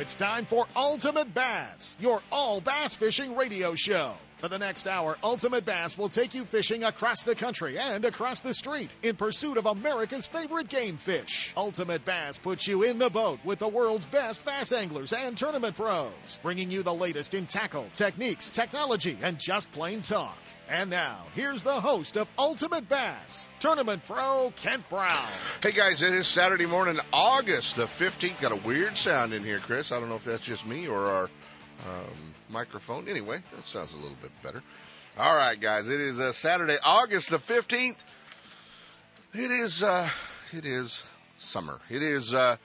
it's time for Ultimate Bass, your all bass fishing radio show. For the next hour, Ultimate Bass will take you fishing across the country and across the street in pursuit of America's favorite game fish. Ultimate Bass puts you in the boat with the world's best bass anglers and tournament pros, bringing you the latest in tackle, techniques, technology, and just plain talk. And now, here's the host of Ultimate Bass, Tournament Pro Kent Brown. Hey guys, it is Saturday morning, August the 15th. Got a weird sound in here, Chris. I don't know if that's just me or our um, microphone. Anyway, that sounds a little bit better. All right, guys, it is uh, Saturday, August the 15th. It is, uh, it is summer. It is, uh,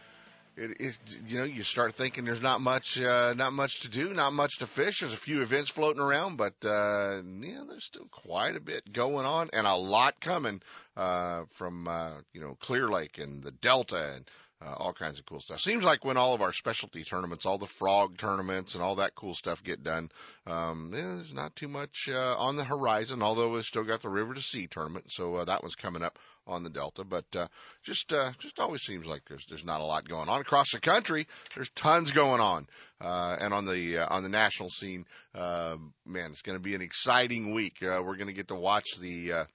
it is, you know, you start thinking there's not much, uh, not much to do, not much to fish. There's a few events floating around, but, uh, yeah, there's still quite a bit going on and a lot coming, uh, from, uh, you know, Clear Lake and the Delta and, uh, all kinds of cool stuff. Seems like when all of our specialty tournaments, all the frog tournaments and all that cool stuff get done, um, there's not too much uh, on the horizon. Although we've still got the River to Sea tournament, so uh, that one's coming up on the Delta. But uh, just uh, just always seems like there's there's not a lot going on across the country. There's tons going on, uh, and on the uh, on the national scene, uh, man, it's going to be an exciting week. Uh, we're going to get to watch the. Uh,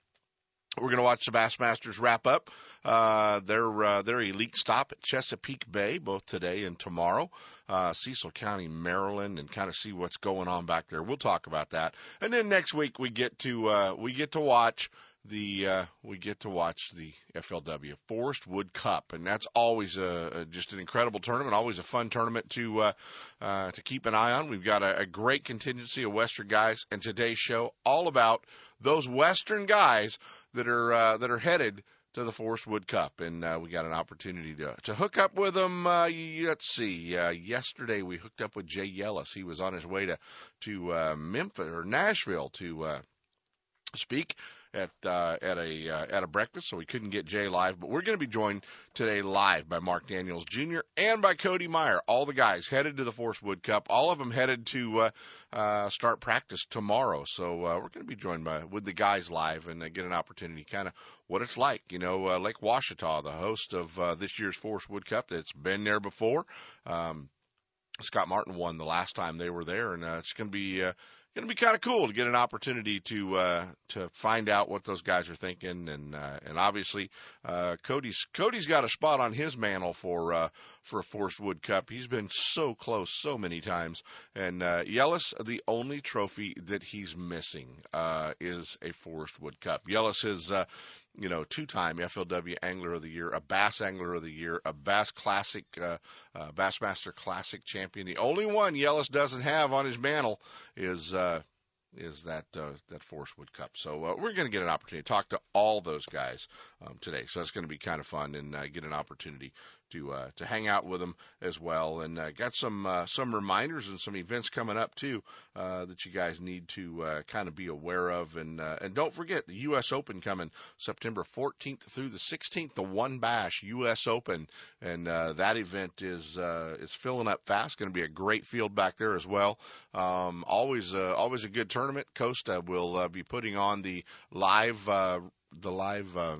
we're going to watch the Bassmasters wrap up uh, their uh, their elite stop at Chesapeake Bay both today and tomorrow. Uh, Cecil County, Maryland, and kind of see what's going on back there. We'll talk about that. And then next week we get to uh, we get to watch the uh, we get to watch the FLW Forest Wood Cup, and that's always a, a just an incredible tournament, always a fun tournament to uh, uh, to keep an eye on. We've got a, a great contingency of Western guys, and today's show all about those Western guys that are uh, that are headed to the Forest Wood Cup, and uh, we got an opportunity to to hook up with them. Uh, let's see. Uh, yesterday we hooked up with Jay Yelas. He was on his way to to uh, Memphis or Nashville to uh, speak at uh, at a uh, at a breakfast, so we couldn't get Jay live. But we're going to be joined today live by Mark Daniels Jr. and by Cody Meyer. All the guys headed to the Forest Wood Cup. All of them headed to uh, uh, start practice tomorrow. So uh, we're going to be joined by with the guys live and uh, get an opportunity, kind of what it's like. You know, uh, Lake Ouachita, the host of uh, this year's Forest Wood Cup, that's been there before. Um, Scott Martin won the last time they were there, and uh, it's going to be uh, going to be kind of cool to get an opportunity to uh, to find out what those guys are thinking, and uh, and obviously uh, Cody's Cody's got a spot on his mantle for uh, for a Forest Wood Cup. He's been so close so many times, and uh, Yelas, the only trophy that he's missing uh, is a Forest Wood Cup. Yelas is. Uh, you know, two-time FLW Angler of the Year, a Bass Angler of the Year, a Bass Classic, uh, uh, Bassmaster Classic champion. The only one Yelas doesn't have on his mantle is uh, is that uh, that Forest Wood Cup. So uh, we're going to get an opportunity to talk to all those guys um, today. So that's going to be kind of fun and uh, get an opportunity to uh, to hang out with them as well. And uh, got some uh, some reminders and some events coming up too uh, that you guys need to uh, kind of be aware of. And uh, and don't forget the U.S. Open coming September 14th through the 16th, the WON Bass U.S. Open, and uh, that event is uh, is filling up fast. Going to be a great field back there as well. Um, always uh, always a good tournament. Costa will uh, be putting on the live uh, the live. Uh,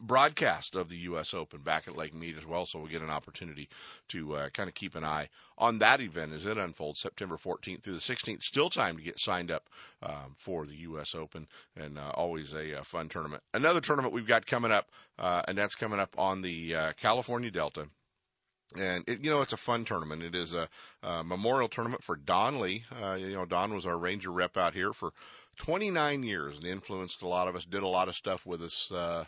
broadcast of the U.S. Open back at Lake Mead as well, so we'll get an opportunity to uh, kind of keep an eye on that event as it unfolds September 14th through the 16th. Still time to get signed up um, for the U.S. Open, and uh, always a, uh, fun tournament. Another tournament we've got coming up, uh, and that's coming up on the uh, California Delta. And it, you know, it's a fun tournament. It is a, a memorial tournament for Don Lee. Uh, you know, Don was our Ranger rep out here for 29 years and influenced a lot of us. Did a lot of stuff with us uh,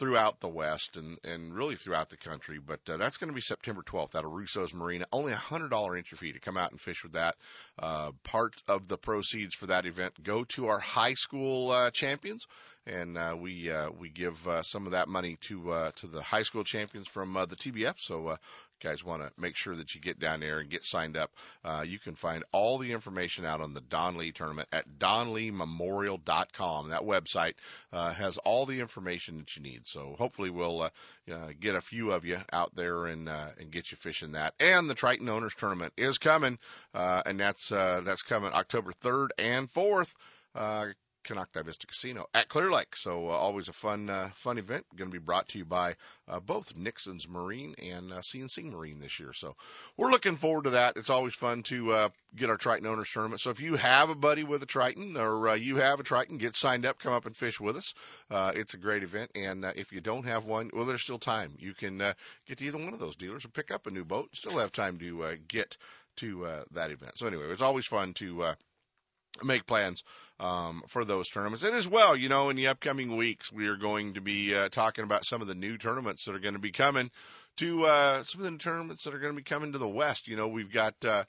throughout the West and, and really throughout the country. But uh, that's going to be September 12th out of Russo's Marina. Only a $100 entry fee to come out and fish with that. Uh, part of the proceeds for that event go to our high school uh, champions. And uh, we uh, we give uh, some of that money to uh, to the high school champions from uh, the TBF. So uh, guys want to make sure that you get down there and get signed up, uh, you can find all the information out on the Don Lee tournament at donleememorial.com. That website uh, has all the information that you need. So hopefully we'll get a few of you out there and uh, and get you fishing that. And the Triton Owners Tournament is coming, uh, and that's uh, that's coming October 3rd and 4th. Uh, Konocti Vista Casino at Clear Lake. So uh, always a fun uh, fun event. Going to be brought to you by uh, both Nixon's Marine and uh, CNC Marine this year. So we're looking forward to that. It's always fun to uh, get our Triton Owners Tournament. So if you have a buddy with a Triton or uh, you have a Triton, get signed up, come up and fish with us. Uh, it's a great event. And uh, if you don't have one, well, there's still time. You can uh, get to either one of those dealers or pick up a new boat. And still have time to uh, get to uh, that event. So anyway, it's always fun to uh, make plans um, for those tournaments. And as well, you know, in the upcoming weeks, we are going to be uh, talking about some of the new tournaments that are going to be coming to uh, some of the tournaments that are going to be coming to the West. You know, we've got. Uh,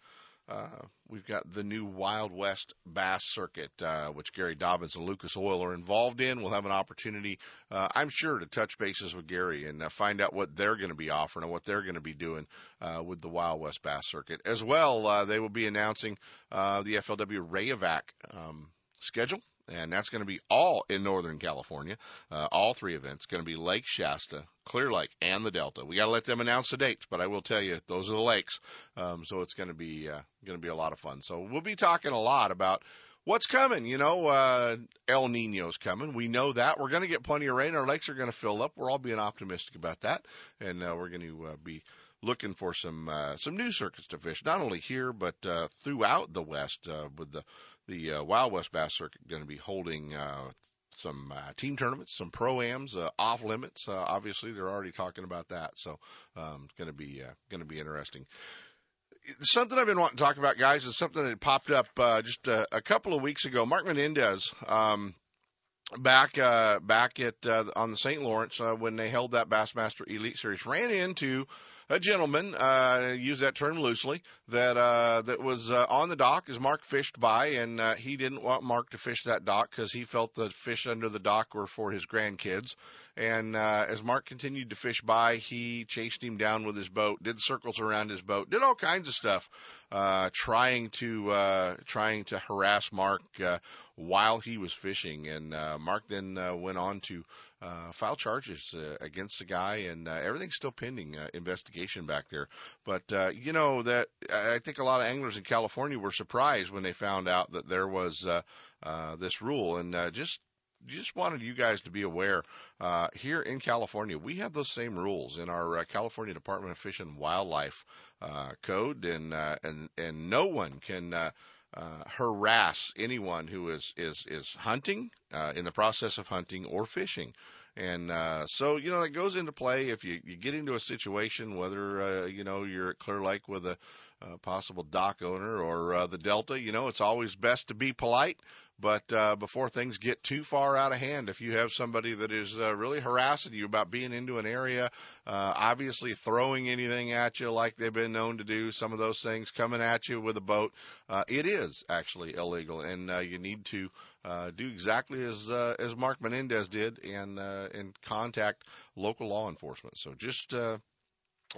uh, we've got the new Wild West Bass Circuit, uh, which Gary Dobyns and Lucas Oil are involved in. We'll have an opportunity, uh, I'm sure, to touch bases with Gary and uh, find out what they're going to be offering and what they're going to be doing uh, with the Wild West Bass Circuit. As well, uh, they will be announcing the FLW Rayovac um, schedule and that's going to be all in Northern California. Uh, all three events going to be Lake Shasta, Clear Lake, and the Delta. We got to let them announce the dates, but I will tell you those are the lakes. Um, so it's going to be uh, going to be a lot of fun. So we'll be talking a lot about what's coming. You know, uh, El Nino's coming. We know that. We're going to get plenty of rain. Our lakes are going to fill up. We're all being optimistic about that, and uh, we're going to uh, be looking for some uh, some new circuits to fish, not only here but uh, throughout the West uh, with the the uh, Wild West Bass Circuit going to be holding uh, some uh, team tournaments, some pro-ams, uh, off limits. Uh, obviously, they're already talking about that, so um, it's going to be uh, going to be interesting. Something I've been wanting to talk about, guys, is something that popped up uh, just a, a couple of weeks ago. Mark Menendez, um, back uh, back at uh, on the St. Lawrence uh, when they held that Bassmaster Elite Series, ran into a gentleman, uh, use that term loosely, that uh, that was uh, on the dock as Mark fished by, and uh, he didn't want Mark to fish that dock because he felt the fish under the dock were for his grandkids. And uh, as Mark continued to fish by, he chased him down with his boat, did circles around his boat, did all kinds of stuff, uh, trying to uh, trying to harass Mark uh, while he was fishing. And uh, Mark then uh, went on to uh, file charges uh, against the guy, and uh, everything's still pending uh, investigation back there. But uh, you know that I think a lot of anglers in California were surprised when they found out that there was uh, uh, this rule, and uh, just just wanted you guys to be aware. Uh, here in California, we have those same rules in our uh, California Department of Fish and Wildlife uh, code, and uh, and and no one can. Uh, harass anyone who is is is hunting uh, in the process of hunting or fishing. And uh, so, you know, that goes into play if you, you get into a situation, whether, uh, you know, you're at Clear Lake with a uh, possible dock owner or uh, the Delta, you know, it's always best to be polite. But uh, before things get too far out of hand, if you have somebody that is uh, really harassing you about being into an area, uh, obviously throwing anything at you like they've been known to do, some of those things coming at you with a boat, uh, it is actually illegal, and uh, you need to uh, do exactly as uh, as Mark Menendez did and uh, and contact local law enforcement. So just uh,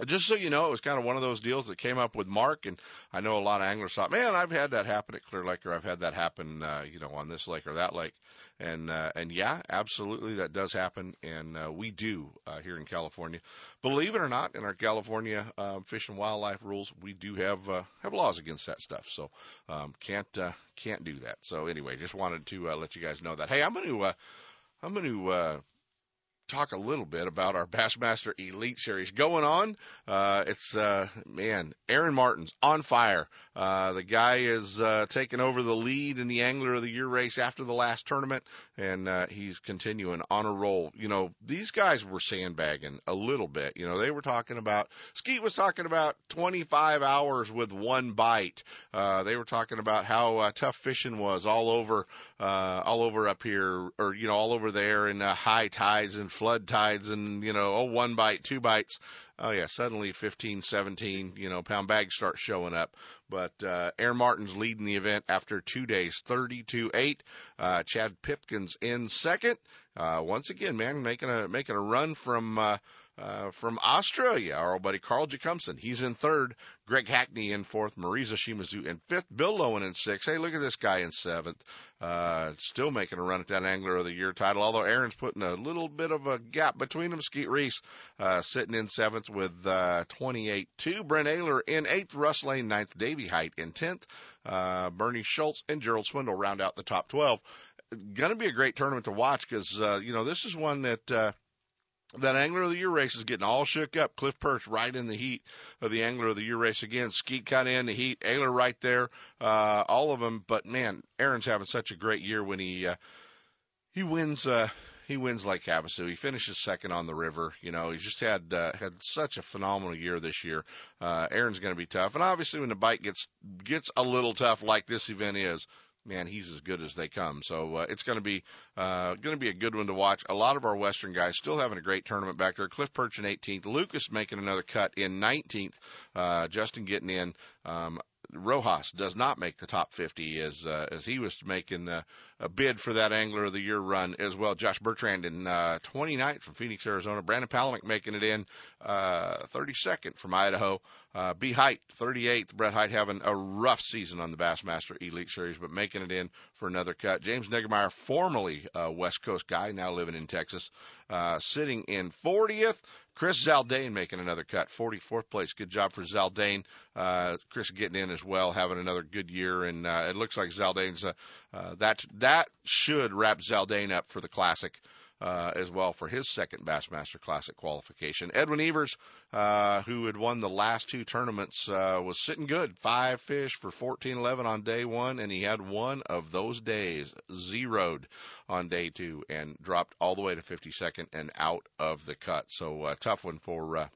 just so you know, it was kind of one of those deals that came up with Mark, and I know a lot of anglers thought, man, I've had that happen at Clear Lake, or I've had that happen, uh, you know, on this lake or that lake, and uh, and yeah, absolutely, that does happen, and uh, we do uh, here in California. Believe it or not, in our California um, fish and wildlife rules, we do have uh, have laws against that stuff, so um, can't uh, can't do that. So anyway, just wanted to uh, let you guys know that. Hey, I'm going to uh, I'm going to uh, talk a little bit about our Bassmaster Elite Series going on. Uh, it's uh, man, Aaron Martens on fire. Uh, the guy is uh, taking over the lead in the Angler of the Year race after the last tournament, and uh, he's continuing on a roll. You know, these guys were sandbagging a little bit. You know, they were talking about Skeet was talking about 25 hours with one bite. Uh, they were talking about how uh, tough fishing was all over, uh, all over up here, or you know, all over there in uh, high tides and flood tides, and you know, oh, one bite, two bites. Oh yeah, suddenly 15, 17, you know, pound bags start showing up. But uh, Aaron Martens leading the event after two days, 32-8. Uh, Chad Pipkens in second. Uh, once again, man, making a making a run from uh, uh, from Australia. Our old buddy Carl Jocumsen, he's in third. Greg Hackney in fourth. Morizo Shimizu in fifth. Bill Lowen in sixth. Hey, look at this guy in seventh. Uh, still making a run at that Angler of the Year title, although Aaron's putting a little bit of a gap between them. Skeet Reese uh, sitting in seventh with uh, 28-2. Brent Ehrler in eighth. Russ Lane ninth. Davy Hite in tenth. Uh, Bernie Schultz and Gerald Swindle round out the top 12 going to be a great tournament to watch because uh, you know this is one that uh, that Angler of the Year race is getting all shook up. Cliff Pirch right in the heat of the Angler of the Year race again. Skeet kind of in the heat. Angler right there. Uh, all of them. But man, Aaron's having such a great year when he uh, he wins. Uh, he wins Lake Havasu. He finishes second on the river. You know, he's just had uh, had such a phenomenal year this year. Uh, Aaron's going to be tough, and obviously when the bike gets gets a little tough, like this event is, man, he's as good as they come. So uh, it's going to be uh, going to be a good one to watch. A lot of our Western guys still having a great tournament back there. Cliff Pirch in 18th, Lucas making another cut in 19th, uh, Justin getting in. Um, Rojas does not make the top 50 as uh, as he was making the, a bid for that Angler of the Year run as well. Josh Bertrand in uh, 29th from Phoenix, Arizona. Brandon Palaniuk making it in uh, 32nd from Idaho. Uh, B. Hite, 38th. Brett Hite having a rough season on the Bassmaster Elite Series, but making it in for another cut. James Niggemeyer, formerly a West Coast guy, now living in Texas, uh, sitting in 40th. Chris Zaldain making another cut, 44th place. Good job for Zaldain. Uh, Chris getting in as well, having another good year, and uh, it looks like Zaldain's uh, uh, that that should wrap Zaldain up for the Classic uh, as well for his second Bassmaster Classic qualification. Edwin Evers, uh, who had won the last two tournaments, uh, was sitting good. Five fish for 14-11 on day one, and he had one of those days zeroed on day two and dropped all the way to 52nd and out of the cut. So uh, tough one for uh,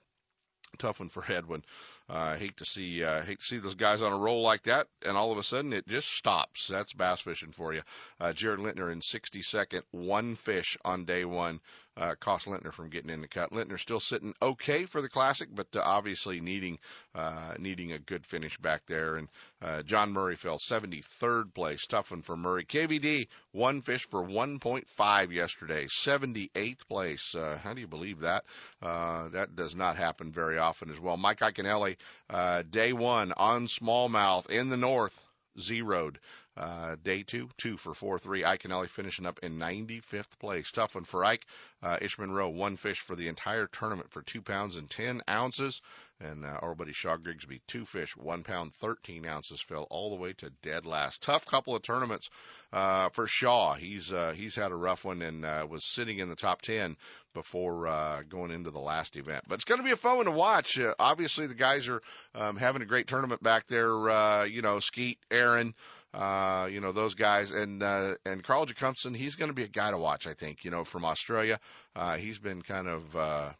tough one for Edwin. Uh, hate to see uh, hate to see those guys on a roll like that, and all of a sudden it just stops. That's bass fishing for you. Uh, Jared Lintner in 62nd, one fish on day one uh, cost Lintner from getting in the cut. Lintner still sitting okay for the classic, but uh, obviously needing uh, needing a good finish back there. And uh, John Murray fell 73rd place. Tough one for Murray. KVD one fish for 1.5 yesterday. 78th place. Uh, how do you believe that? Uh, that does not happen very often as well. Mike Iaconelli, uh, day one on smallmouth in the north zeroed. Uh, day two, two for 4-3. Iaconelli finishing up in 95th place. Tough one for Ike. Uh, Ish Monroe, one fish for the entire tournament for two pounds and 10 ounces. And uh, our buddy Shaw Grigsby, two fish, one pound, 13 ounces, fell all the way to dead last. Tough couple of tournaments uh, for Shaw. He's uh, he's had a rough one and uh, was sitting in the top 10 before uh, going into the last event. But it's going to be a fun one to watch. Uh, obviously, the guys are um, having a great tournament back there. Uh, you know, Skeet, Aaron uh, you know those guys, and uh, and Carl Jocumsen, he's going to be a guy to watch, I think. You know, from Australia, uh, he's been kind of uh,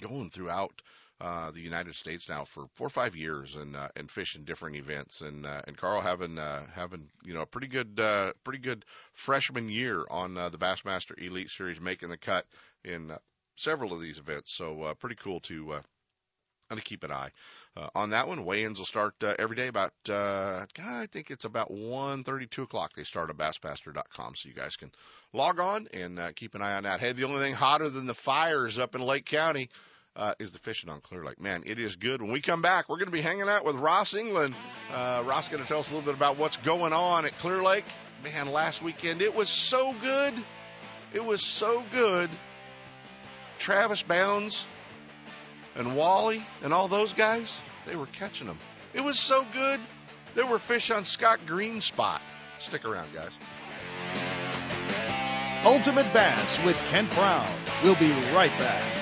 going throughout uh, the United States now for four or five years, and uh, and fishing different events, and uh, and Carl having uh, having you know a pretty good uh, pretty good freshman year on uh, the Bassmaster Elite Series, making the cut in uh, several of these events. So uh, pretty cool to uh, of keep an eye uh, on that one. Weigh-ins will start uh, every day about, uh, I think it's about 1.30, 2 o'clock. They start at bassmaster.com, so you guys can log on and uh, keep an eye on that. Hey, the only thing hotter than the fires up in Lake County uh, is the fishing on Clear Lake. Man, it is good. When we come back, we're going to be hanging out with Ross England. Uh, Ross going to tell us a little bit about what's going on at Clear Lake. Man, last weekend it was so good. It was so good. Travis Bounds and Wally and all those guys, they were catching them. It was so good. There were fish on Scott Green spot. Stick around, guys. Ultimate Bass with Kent Brown. We'll be right back.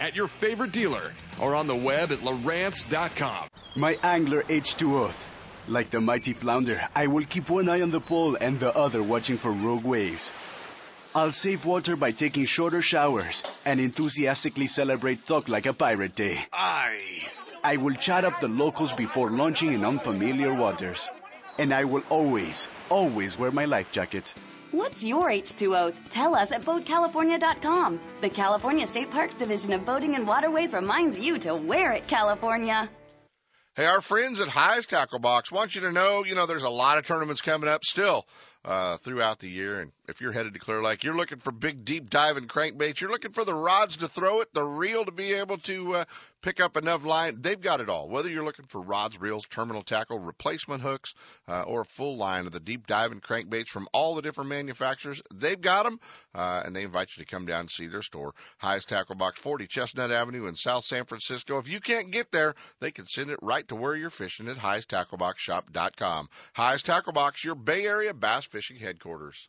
at your favorite dealer or on the web at Lowrance.com. My Angler H2O. Like the mighty flounder, I will keep one eye on the pole and the other watching for rogue waves. I'll save water by taking shorter showers and enthusiastically celebrate Talk Like a Pirate Day. Aye. I will chat up the locals before launching in unfamiliar waters. And I will always, always wear my life jacket. What's your H2O? Tell us at BoatCalifornia.com. The California State Parks Division of Boating and Waterways reminds you to wear it, California. Hey, our friends at Hi's Tackle Box want you to know, you know, there's a lot of tournaments coming up still uh, throughout the year. And if you're headed to Clear Lake, you're looking for big, deep diving crankbaits. You're looking for the rods to throw it, the reel to be able to uh, pick up enough line. They've got it all. Whether you're looking for rods, reels, terminal tackle, replacement hooks, uh, or a full line of the deep diving crankbaits from all the different manufacturers, they've got them. Uh, and they invite you to come down and see their store, Hi's Tackle Box, 40 Chestnut Avenue in South San Francisco. If you can't get there, they can send it right to where you're fishing at highesttackleboxshop.com. Hi's Tackle Box, your Bay Area bass fishing headquarters.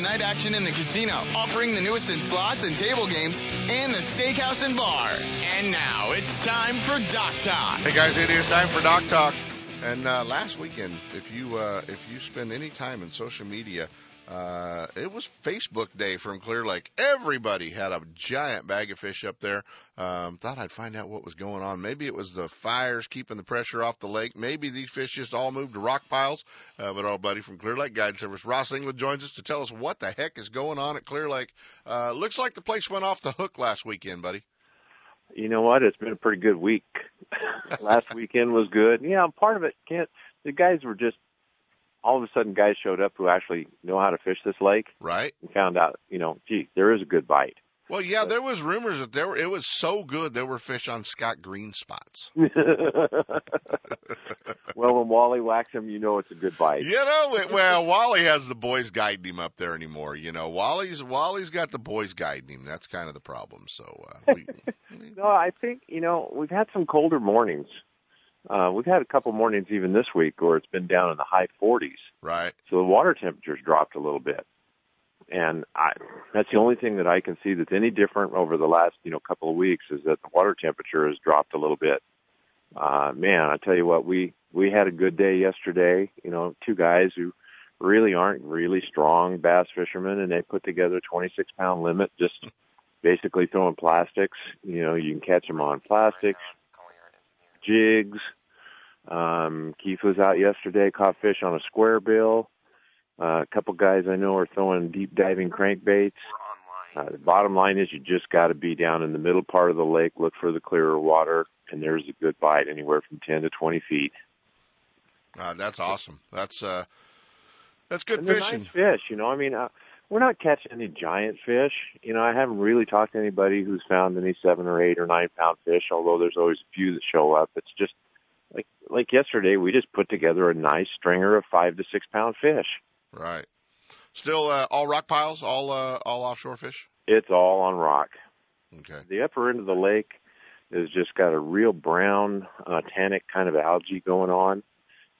night action in the casino, offering the newest in slots and table games, and the steakhouse and bar. And now it's time for Dock Talk. Hey guys, it is time for Dock Talk. And uh, last weekend, if you uh, if you spend any time in social media, uh, it was Facebook Day from Clear Lake. Everybody had a giant bag of fish up there. Um, thought I'd find out what was going on. Maybe it was the fires keeping the pressure off the lake. Maybe these fish just all moved to rock piles. Uh, but our buddy from Clear Lake Guide Service, Ross England, joins us to tell us what the heck is going on at Clear Lake. Uh, looks like the place went off the hook last weekend, buddy. You know what? It's been a pretty good week. Last weekend was good. Yeah, part of it can't. The guys were just all of a sudden guys showed up who actually know how to fish this lake Right? and found out, you know, gee, there is a good bite. Well, yeah, there was rumors that there were, it was so good there were fish on Scott Green spots. well, when Wally whacks him, you know it's a good bite. You know, it, well, Wally has the boys guiding him up there anymore. You know, Wally's Wally's got the boys guiding him. That's kind of the problem. So, uh, we, No, I think you know we've had some colder mornings. Uh, we've had a couple mornings even this week where it's been down in the high 40s. right? So the water temperature's dropped a little bit. And I, that's the only thing that I can see that's any different over the last, you know, couple of weeks is that the water temperature has dropped a little bit. Uh, man, I tell you what, we, we had a good day yesterday, you know, two guys who really aren't really strong bass fishermen and they put together a 26 pound limit, just basically throwing plastics. You know, you can catch them on plastics, jigs. Um, Keith was out yesterday, caught fish on a square bill. Uh, a couple guys I know are throwing deep diving crankbaits. Uh, the bottom line is you just got to be down in the middle part of the lake, look for the clearer water, and there's a good bite anywhere from 10 to 20 feet. Uh, that's awesome. That's uh, that's good And fishing. nice fish, you know. I mean, uh, we're not catching any giant fish. You know, I haven't really talked to anybody who's found any seven or eight or nine pound fish, although there's always a few that show up. It's just like like yesterday, we just put together a nice stringer of five to six pound fish. Right. Still uh, all rock piles, all uh, all offshore fish. It's all on rock. Okay. The upper end of the lake has just got a real brown, uh, tannic kind of algae going on.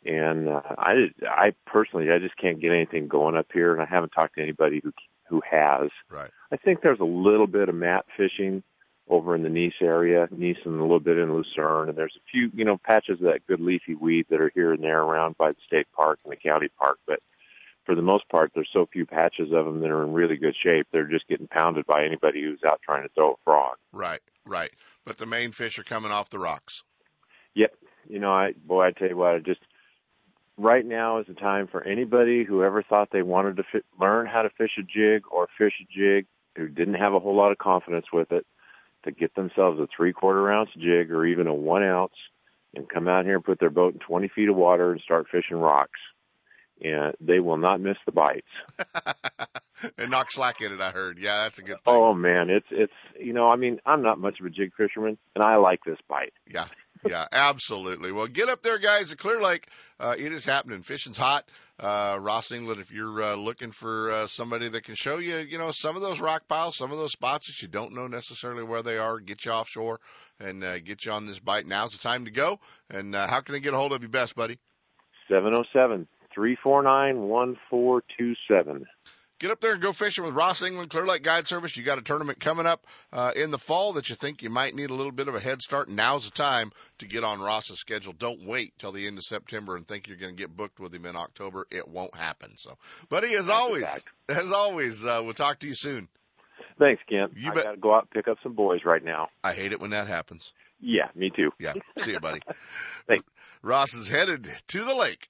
And uh, I, I personally, I just can't get anything going up here, and I haven't talked to anybody who who has. Right. I think there's a little bit of mat fishing over in the Nice area, Nice and a little bit in Lucerne, and there's a few, you know, patches of that good leafy weed that are here and there around by the state park and the county park. But for the most part, there's so few patches of them that are in really good shape. They're just getting pounded by anybody who's out trying to throw a frog. Right, right. But the main fish are coming off the rocks. Yep. You know, I boy, I tell you what, I just right now is the time for anybody who ever thought they wanted to fi- learn how to fish a jig or fish a jig who didn't have a whole lot of confidence with it to get themselves a three quarter ounce jig or even a one ounce and come out here and put their boat in 20 feet of water and start fishing rocks. And they will not miss the bites. and knock slack in it, I heard. Yeah, that's a good thing. Oh man, it's, it's, you know, I mean, I'm not much of a jig fisherman and I like this bite. Yeah. Yeah, absolutely. Well, get up there, guys. At Clear Lake, uh, it is happening. Fishing's hot. Uh, Ross England, if you're uh, looking for uh, somebody that can show you, you know, some of those rock piles, some of those spots that you don't know necessarily where they are, get you offshore and uh, get you on this bite. Now's the time to go. And uh, how can I get a hold of you best, buddy? Seven zero seven three four nine one four two seven get up there and go fishing with Ross England Clear Lake Guide Service. You got a tournament coming up uh, in the fall that you think you might need a little bit of a head start. Now's the time to get on Ross's schedule. Don't wait till the end of September and think you're going to get booked with him in October. It won't happen. So, buddy, as always, as always, uh, we'll talk to you soon. Thanks, Kent. You I bet. got to go out and pick up some boys right now. I hate it when that happens. Yeah, me too. Yeah. See you, buddy. Thanks. Ross is headed to the lake.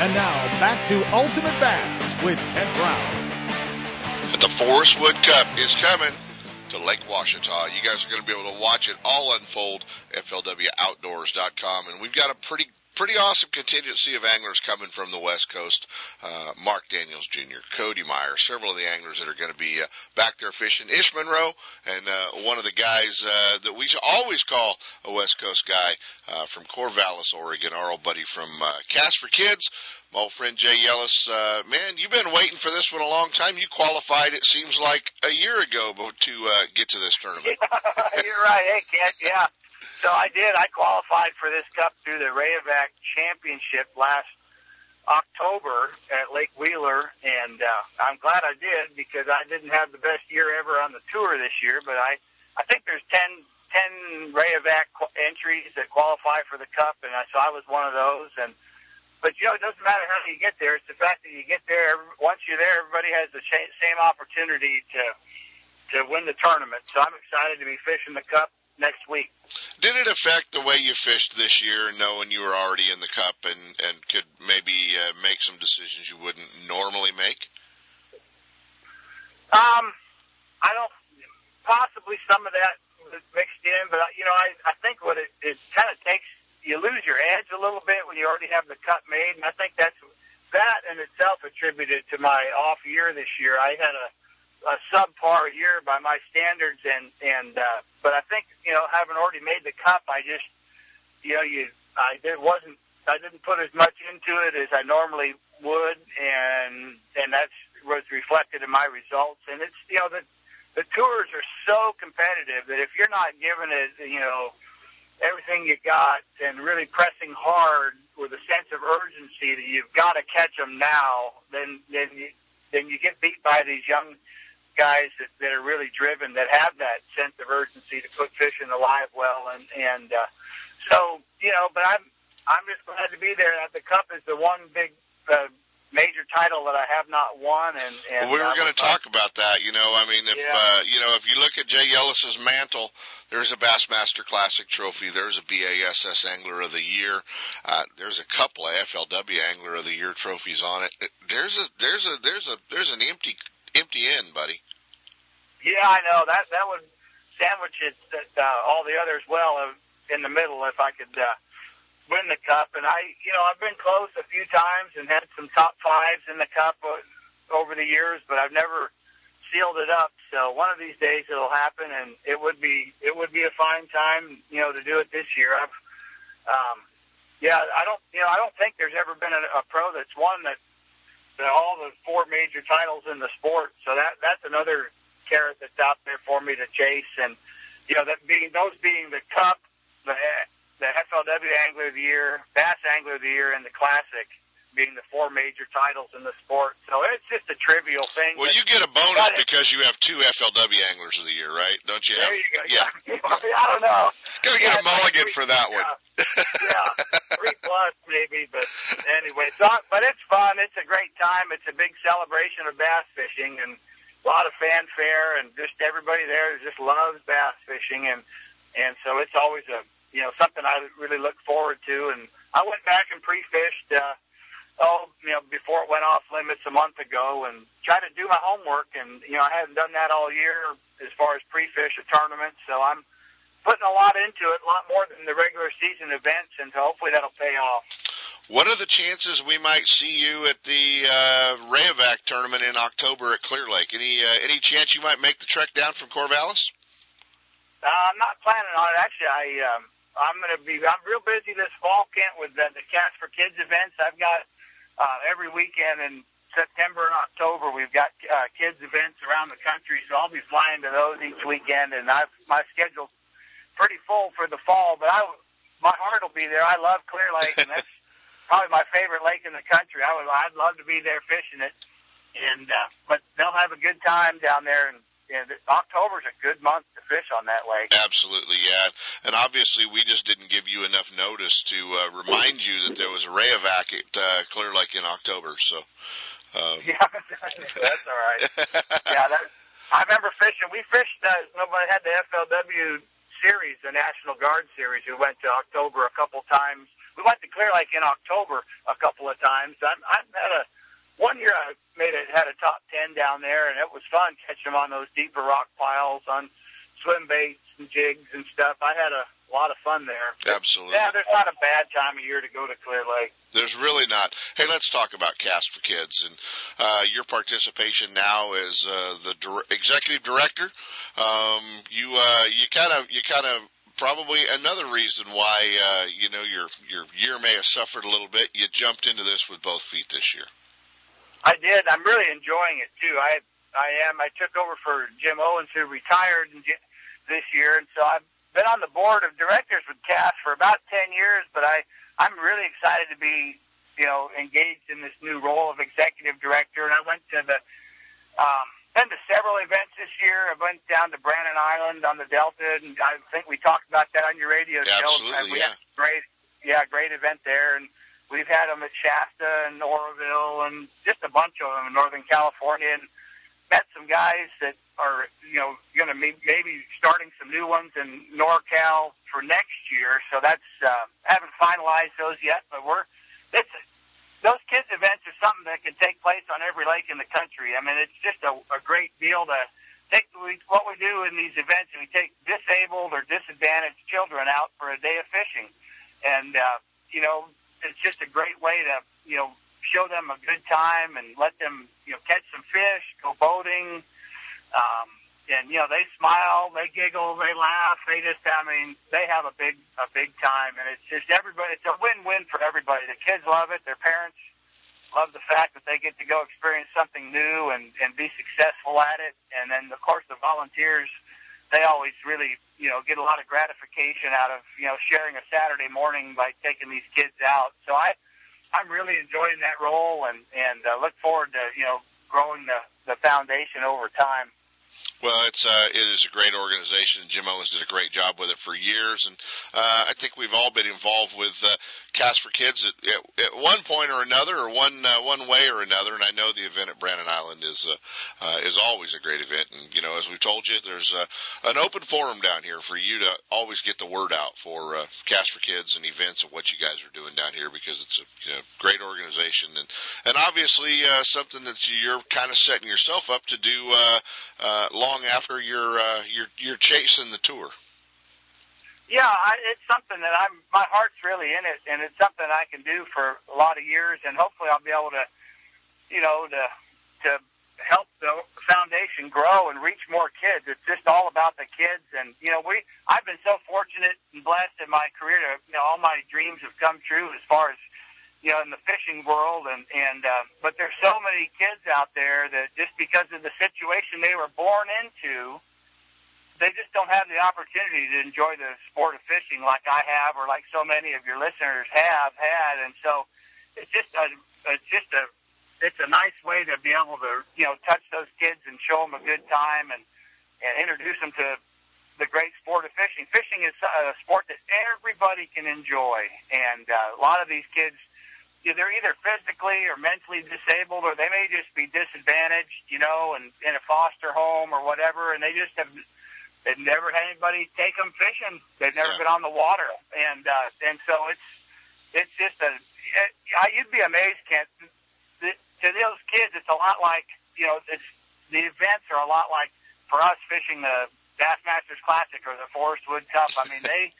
And now back to Ultimate Bass with Kent Brown. The Forest Wood Cup is coming to Lake Ouachita. You guys are going to be able to watch it all unfold at FLWOutdoors.com. And we've got a pretty pretty awesome contingency of anglers coming from the West Coast. Uh, Mark Daniels Jr., Cody Meyer, several of the anglers that are going to be uh, back there fishing. Ish Monroe, and uh, one of the guys uh, that we always call a West Coast guy uh, from Corvallis, Oregon, our old buddy from uh, Cast for Kids. My old friend Jay Yelas, uh, man, you've been waiting for this one a long time. You qualified, it seems like, a year ago to uh, get to this tournament. You're right. Hey, kid, Yeah. So I did. I qualified for this cup through the Rayovac Championship last October at Lake Wheeler, and uh, I'm glad I did because I didn't have the best year ever on the tour this year. But I, I think there's ten, ten Rayovac qu- entries that qualify for the cup, and I, so I was one of those. And but you know, it doesn't matter how you get there; it's the fact that you get there. Once you're there, everybody has the same opportunity to to win the tournament. So I'm excited to be fishing the cup next week. Did it affect the way you fished this year, knowing you were already in the cup and and could maybe uh, make some decisions you wouldn't normally make? Um, I don't. Possibly some of that was mixed in, but you know, I I think what it it kind of takes you lose your edge a little bit when you already have the cut made, and I think that's that in itself attributed to my off year this year. I had a a subpar year by my standards, and and uh, but I think you know having already made the cup, I just you know you I did wasn't I didn't put as much into it as I normally would, and and that's was reflected in my results. And it's you know the the tours are so competitive that if you're not giving it you know everything you got and really pressing hard with a sense of urgency that you've got to catch them now, then then you then you get beat by these young guys that, that are really driven, that have that sense of urgency to put fish in the live well, and and uh, so you know. But I'm I'm just glad to be there. The cup is the one big uh, major title that I have not won, and, and well, we were going to talk about that. You know, I mean, if Yeah. uh, you know, if you look at Jay Yelas's mantle, there's a Bassmaster Classic trophy. There's a BASS Angler of the Year. Uh, there's a couple of FLW Angler of the Year trophies on it. There's a there's a there's a there's an empty empty end, buddy. Yeah, I know that that would sandwich it uh, all the others well uh, in the middle if I could uh, win the cup. And I, you know, I've been close a few times and had some top fives in the cup. Over the years, but I've never sealed it up. So one of these days it'll happen, and it would be it would be a fine time, you know, to do it this year. I've, um, yeah, I don't, you know, I don't think there's ever been a, a pro that's won that, that all the four major titles in the sport. So that that's another carrot that's out there for me to chase, and you know, that being those being the Cup, the the FLW Angler of the Year, Bass Angler of the Year, and the Classic being the four major titles in the sport. So it's just a trivial thing. Well, you get a bonus because you have two FLW Anglers of the Year, right? Don't you have? There you go. Yeah. I don't know. Gotta get Yeah, a mulligan three- for that one. yeah, three plus maybe, but anyway. So, but it's fun. It's a great time. It's a big celebration of bass fishing and a lot of fanfare and just everybody there just loves bass fishing and and so it's always a you know something I really look forward to. And I went back and pre-fished. Uh, oh, you know, before it went off limits a month ago and tried to do my homework and, you know, I hadn't done that all year as far as pre-fish a tournament. So I'm putting a lot into it, a lot more than the regular season events and hopefully that'll pay off. What are the chances we might see you at the uh, Rayovac tournament in October at Clear Lake? Any uh, any chance you might make the trek down from Corvallis? Uh, I'm not planning on it. Actually, I, um, I'm going to be, I'm real busy this fall, Kent, with the, the Cast for Kids events. I've got, uh, every weekend in September and October, we've got, uh, kids events around the country. So I'll be flying to those each weekend and I've, my schedule's pretty full for the fall, but I, my heart will be there. I love Clear Lake and that's probably my favorite lake in the country. I would, I'd love to be there fishing it. And, uh, but they'll have a good time down there and, and October's a good month to fish on that lake. Absolutely, yeah. And obviously, we just didn't give you enough notice to uh, remind you that there was a Rayovac at uh, Clear Lake in October. So, um, Yeah, that's all right. yeah, that, I remember fishing. We fished. Uh, nobody had the FLW series, the National Guard series. We went to October a couple times. We went to Clear Lake in October a couple of times. I, I had a one year I made it had a top ten down there, and it was fun catching them on those deeper rock piles on swim baits and jigs and stuff. I had a lot of fun there. absolutely. Yeah, there's not a bad time of year to go to Clear Lake. There's really not. Hey, let's talk about Cast for Kids and uh, your participation now as uh, the dir- executive director. Um, you uh, you kind of you kind of probably another reason why uh, you know your your year may have suffered a little bit. You jumped into this with both feet this year. I did. I'm really enjoying it too. I I am. I took over for Jim Owens, who retired in, this year, and so I've been on the board of directors with Cass for about ten years. But I I'm really excited to be you know engaged in this new role of executive director. And I went to the um, been to several events this year. I went down to Brannon Island on the Delta, and I think we talked about that on your radio show. Absolutely, we yeah. had a great yeah great event there and. We've had them at Shasta and Oroville and just a bunch of them in Northern California and met some guys that are, you know, going to be maybe starting some new ones in NorCal for next year. So that's, uh, haven't finalized those yet, but we're, it's, those kids events are something that can take place on every lake in the country. I mean, it's just a, a great deal to take we, what we do in these events and we take disabled or disadvantaged children out for a day of fishing. And, uh, you know, it's just a great way to, you know, show them a good time and let them, you know, catch some fish, go boating. Um, and, you know, they smile, they giggle, they laugh. They just, I mean, they have a big, a big time. And it's just everybody, it's a win-win for everybody. The kids love it. Their parents love the fact that they get to go experience something new and, and be successful at it. And then, of course, the volunteers, they always really, you know, get a lot of gratification out of, you know, sharing a Saturday morning by taking these kids out. So I, I'm really enjoying that role and, and uh, look forward to, you know, growing the, the foundation over time. Well, it's uh, it is a great organization. Jim Owens did a great job with it for years, and uh, I think we've all been involved with uh, Cast for Kids at, at, at one point or another, or one uh, one way or another. And I know the event at Brannon Island is uh, uh, is always a great event. And you know, as we've told you, there's uh, an open forum down here for you to always get the word out for uh, Cast for Kids and events and what you guys are doing down here because it's a you know, great organization and and obviously uh, something that you're kind of setting yourself up to do uh, uh, long after you're uh, you're you're chasing the tour. Yeah, I, it's something that I'm. My heart's really in it, and it's something I can do for a lot of years, and hopefully I'll be able to, you know, to to help the foundation grow and reach more kids. It's just all about the kids. And, you know, we, I've been so fortunate and blessed in my career to, you know, all my dreams have come true as far as, you know, in the fishing world. And, and, uh, but there's so many kids out there that just because of the situation they were born into, they just don't have the opportunity to enjoy the sport of fishing like I have or like so many of your listeners have had. And so it's just a, it's just a it's a nice way to be able to you know touch those kids and show them a good time and and introduce them to the great sport of fishing. Fishing is a sport that everybody can enjoy, and uh, a lot of these kids, they're either physically or mentally disabled, or they may just be disadvantaged, you know, and in a foster home or whatever, and they just have they've never had anybody take them fishing. They've never yeah. been on the water, and uh, and so it's it's just a it, you'd be amazed, Kent to those kids, it's a lot like you know, it's the events are a lot like for us fishing the Bassmasters Classic or the Forrest Wood Cup. I mean, they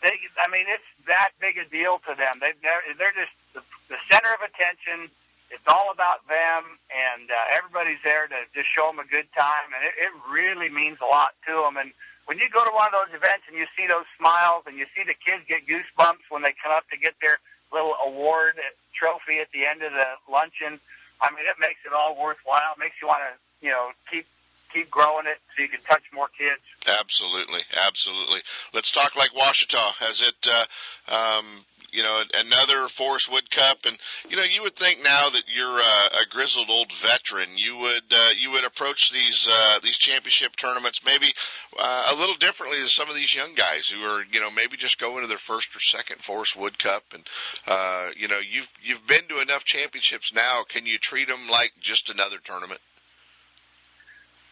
they I mean, it's that big a deal to them. They they're, they're just the, the center of attention. It's all about them, and uh, everybody's there to just show them a good time, and it, it really means a lot to them. And when you go to one of those events and you see those smiles and you see the kids get goosebumps when they come up to get their little award trophy at the end of the luncheon, I mean, it makes it all worthwhile. It makes you want to, you know, keep keep growing it so you can touch more kids. Absolutely, absolutely. Let's talk Lake Ouachita. Has it uh, um, you know, another Forrest Wood Cup, and you know, you would think now that you're a, a grizzled old veteran, you would uh, you would approach these uh, these championship tournaments maybe uh, a little differently than some of these young guys who are you know maybe just going to their first or second Forrest Wood Cup, and uh, you know, you've you've been to enough championships now. Can you treat them like just another tournament?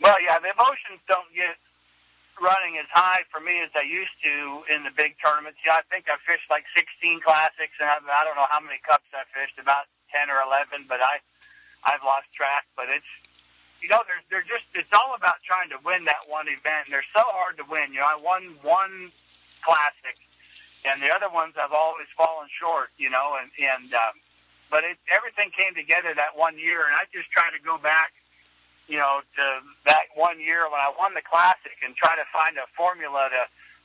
Well, yeah, the emotions don't get running as high for me as I used to in the big tournaments. Yeah, I think I fished like 16 classics, and I, don't know how many cups I fished, about 10 or 11, but I I've lost track. But it's you know they're they're just it's all about trying to win that one event. And they're so hard to win. You know, I won one classic, and the other ones I've always fallen short. You know, and and um, but it everything came together that one year, and I just try to go back you know, to that one year when I won the classic and try to find a formula to,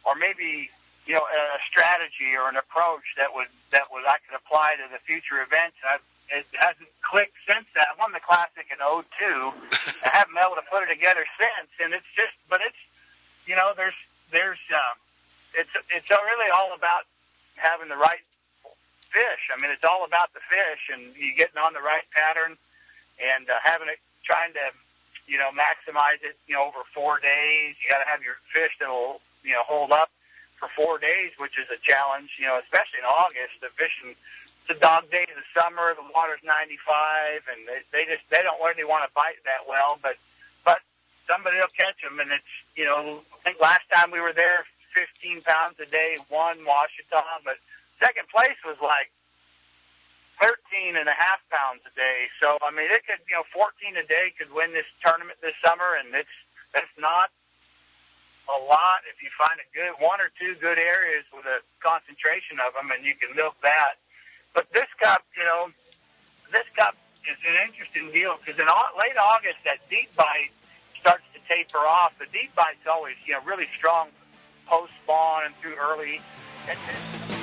or maybe, you know, a strategy or an approach that would, that would, I could apply to the future events. And I've, it hasn't clicked since that. I won the classic in 02. I haven't been able to put it together since. And it's just, but it's, you know, there's, there's, um, it's, it's really all about having the right fish. I mean, it's all about the fish and you getting on the right pattern and uh, having it, trying to you know, maximize it, you know, over four days. You got to have your fish that'll, you know, hold up for four days, which is a challenge, you know, especially in August. The fishing, it's a dog day in the summer. The water's 95, and they, they just they don't really want to bite that well. But but somebody will catch them, and it's you know, I think last time we were there, 15 pounds a day, one Ouachita, but second place was like 13 and a half pounds a day. So, I mean, it could, you know, 14 a day could win this tournament this summer, and it's, that's not a lot if you find a good, one or two good areas with a concentration of them, and you can milk that. But this cup, you know, this cup is an interesting deal because in late August, that deep bite starts to taper off. The deep bite's always, you know, really strong post spawn and through early. And, and,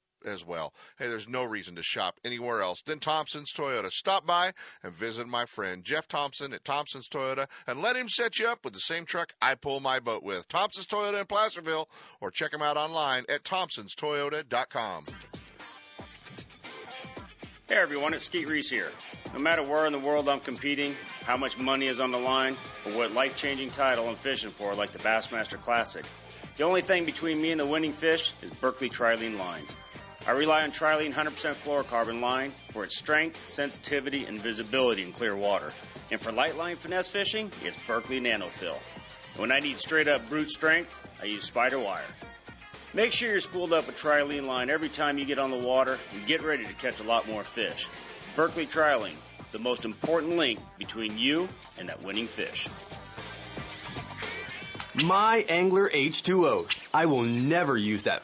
as well. Hey, there's no reason to shop anywhere else than Thompson's Toyota. Stop by and visit my friend Jeff Thompson at Thompson's Toyota and let him set you up with the same truck I pull my boat with. Thompson's Toyota in Placerville or check him out online at thompsonstoyota.com. Hey everyone, it's Skeet Reese here. No matter where in the world I'm competing, how much money is on the line, or what life changing title I'm fishing for, like the Bassmaster Classic, the only thing between me and the winning fish is Berkley Trilene lines. I rely on Trilene 100% fluorocarbon line for its strength, sensitivity, and visibility in clear water. And for light line finesse fishing, it's Berkley NanoFill. When I need straight up brute strength, I use spider wire. Make sure you're spooled up with Trilene line every time you get on the water and get ready to catch a lot more fish. Berkley Trilene, the most important link between you and that winning fish. My Angler H2O. I will never use that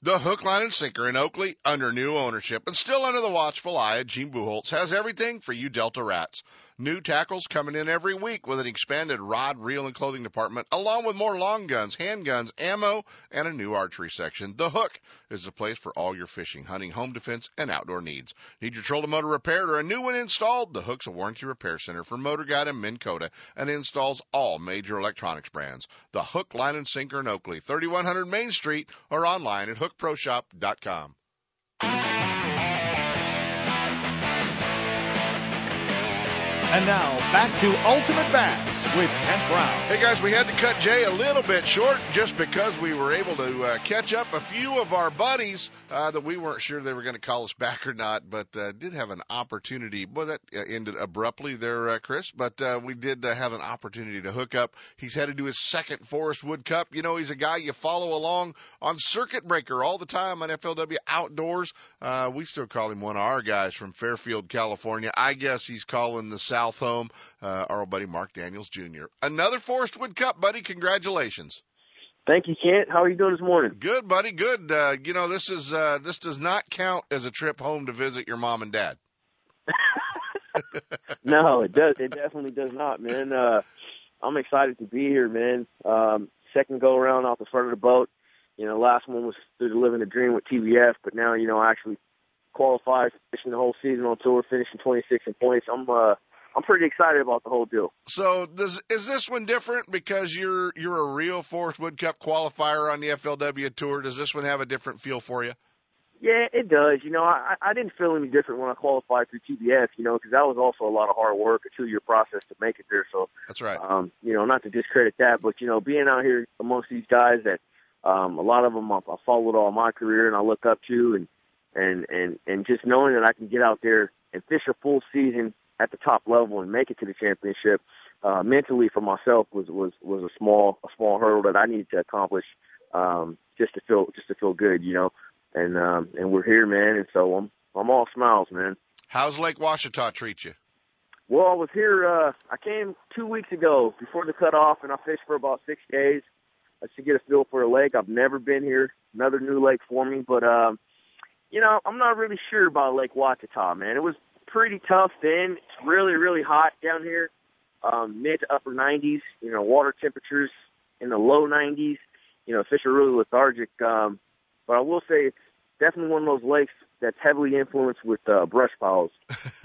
The hook, line, and sinker in Oakley under new ownership and still under the watchful eye of Gene Buholtz has everything for you Delta rats. New tackles coming in every week with an expanded rod, reel, and clothing department, along with more long guns, handguns, ammo, and a new archery section. The Hook is the place for all your fishing, hunting, home defense, and outdoor needs. Need your trolling motor repaired or a new one installed? The Hook's a warranty repair center for Motor Guide and Minn and installs all major electronics brands. The Hook, Line, and Sinker in Oakley, 3100 Main Street, or online at hookproshop.com. And now back to Ultimate Bass with Kent Brown. Hey guys, we had to cut Jay a little bit short just because we were able to uh, catch up a few of our buddies uh, that we weren't sure they were going to call us back or not, but uh, did have an opportunity. Well, that uh, ended abruptly there, uh, Chris, but uh, we did have an opportunity to hook up. He's headed to his second Forrest Wood Cup. You know, he's a guy you follow along on Circuit Breaker all the time on FLW Outdoors. We still call him one of our guys from Fairfield, California. I guess he's calling the South home. Uh, our old buddy Mark Daniels Jr. Another Forrest Wood Cup, buddy. Congratulations. Thank you, Kent. How are you doing this morning? Good, buddy. Good. Uh, you know, this is uh, this does not count as a trip home to visit your mom and dad. no, it does. It definitely does not, man. Uh, I'm excited to be here, man. Um, second go around off the front of the boat. You know, last one was through the living the dream with TBF, but now you know I actually qualified, finishing the whole season on tour, finishing 26 in points. I'm uh, I'm pretty excited about the whole deal. So, does, is this one different because you're you're a real Forrest Wood Cup qualifier on the FLW tour? Does this one have a different feel for you? Yeah, it does. You know, I, I didn't feel any different when I qualified through TBF, you know, because that was also a lot of hard work, a two-year process to make it there. So that's right. Um, you know, not to discredit that, but you know, being out here amongst these guys that um, a lot of them I've, I've followed all my career and I look up to, and and and and just knowing that I can get out there and fish a full season at the top level and make it to the championship uh, mentally for myself was was was a small a small hurdle that I needed to accomplish um, just to feel just to feel good, you know. And um, and we're here, man. And so I'm I'm all smiles, man. How's Lake Ouachita treat you? Well, I was here. Uh, I came two weeks ago before the cutoff, and I fished for about six days uh, to get a feel for a lake. I've never been here. Another new lake for me, but um, you know, I'm not really sure about Lake Ouachita, man. It was pretty tough then. It's really, really hot down here. Um, mid to upper 90s, you know, water temperatures in the low 90s. You know, fish are really lethargic. Um, but I will say it's definitely one of those lakes that's heavily influenced with uh, brush piles.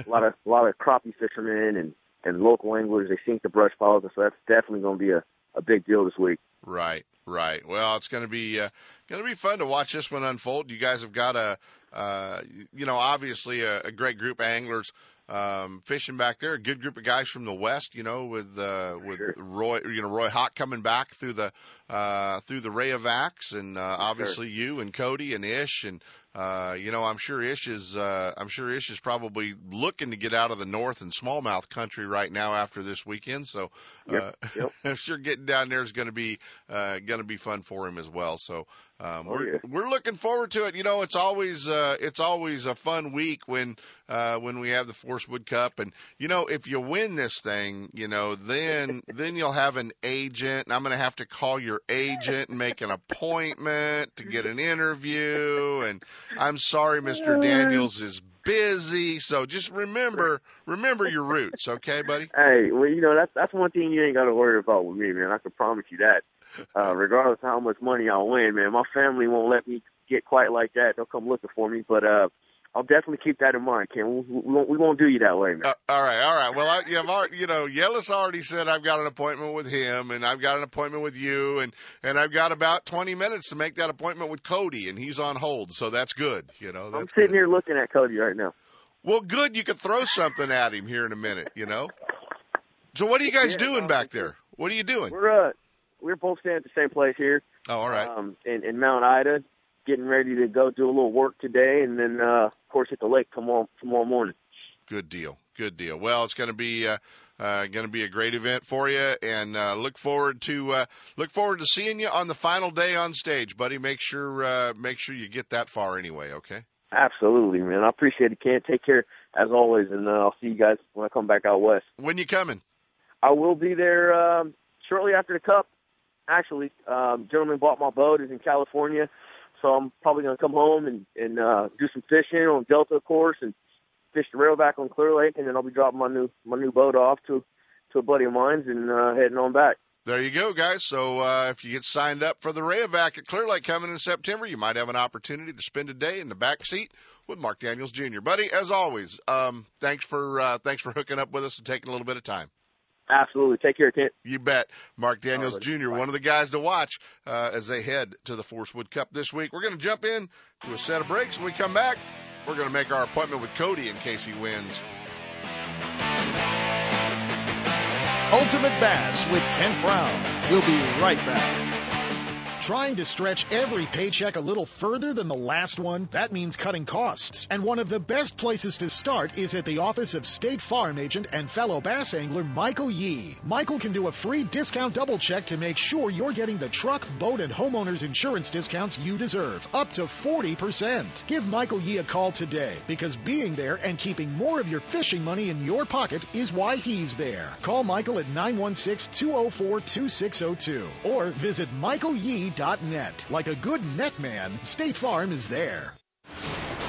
a lot of a lot of crappie fishermen and and local anglers they sink the brush piles, and so that's definitely going to be a a big deal this week. Right, right. Well, it's going to be uh, going to be fun to watch this one unfold. You guys have got a, uh, you know, obviously a, a great group of anglers um, fishing back there. A good group of guys from the west, you know, with uh, with Roy, you know, Roy Hawk coming back through the uh, through the Rayovacs, and uh, obviously you and Cody and Ish, and uh, you know, I'm sure Ish is uh, I'm sure Ish is probably looking to get out of the north and smallmouth country right now after this weekend. So uh, Yep, yep. I'm sure getting down there is going to be uh, going to be fun for him as well. So um, Oh, we're yeah. we're looking forward to it. You know, it's always uh, it's always a fun week when uh, when we have the Forrest Wood Cup, and you know, if you win this thing, you know, then then you'll have an agent, and I'm going to have to call your agent and make an appointment to get an interview. And I'm sorry, Mr. Daniels is busy, so just remember remember your roots, okay, buddy? Hey, well, you know that's that's one thing you ain't got to worry about with me, man. I can promise you that. Uh, regardless of how much money I win, man, my family won't let me get quite like that. They'll come looking for me, but uh, I'll definitely keep that in mind, Ken. We, won't we won't do you that way, man. Uh, all right, all right. Well, I, you've already, you know, Yelas already said I've got an appointment with him, and I've got an appointment with you, and and I've got about 20 minutes to make that appointment with Cody, and he's on hold, so that's good. You know, I'm sitting good. here looking at Cody right now. Well, good. You could throw something at him here in a minute. You know. So what are you guys Yeah, doing back there? What are you doing? We're uh, we're both staying at the same place here. Oh, all right. Um, in, in Mount Ida, getting ready to go do a little work today, and then uh, of course hit the lake tomorrow tomorrow morning. Good deal. Good deal. Well, it's going to be uh, uh, going to be a great event for you, and uh, look forward to uh, look forward to seeing you on the final day on stage, buddy. Make sure uh, make sure you get that far anyway. Okay. Absolutely, man. I appreciate it, Ken. Take care as always, and uh, I'll see you guys when I come back out west. When you coming? I will be there um, shortly after the Cup. Actually, um, gentleman bought my boat. is in California, so I'm probably going to come home and and uh, do some fishing on Delta, of course, and fish the Rayovac on Clear Lake, and then I'll be dropping my new my new boat off to to a buddy of mine's and uh, heading on back. There you go, guys. So uh, if you get signed up for the Rayovac at Clear Lake coming in September, you might have an opportunity to spend a day in the back seat with Mark Daniels Jr. Buddy, as always, um, thanks for uh, thanks for hooking up with us and taking a little bit of time. Absolutely. Take care, Kent. You bet. Mark Daniels All right, Jr., one of the guys to watch uh, as they head to the Forrest Wood Cup this week. We're going to jump in to a set of breaks. When we come back, we're going to make our appointment with Cody in case he wins. Ultimate Bass with Kent Brown. We'll be right back. Trying to stretch every paycheck a little further than the last one? That means cutting costs. And one of the best places to start is at the office of State Farm agent and fellow bass angler Michael Yee. Michael can do a free discount double check to make sure you're getting the truck, boat, and homeowner's insurance discounts you deserve, up to 40%. Give Michael Yee a call today because being there and keeping more of your fishing money in your pocket is why he's there. Call Michael at 916-204-2602 or visit Like a good net man, State Farm is there.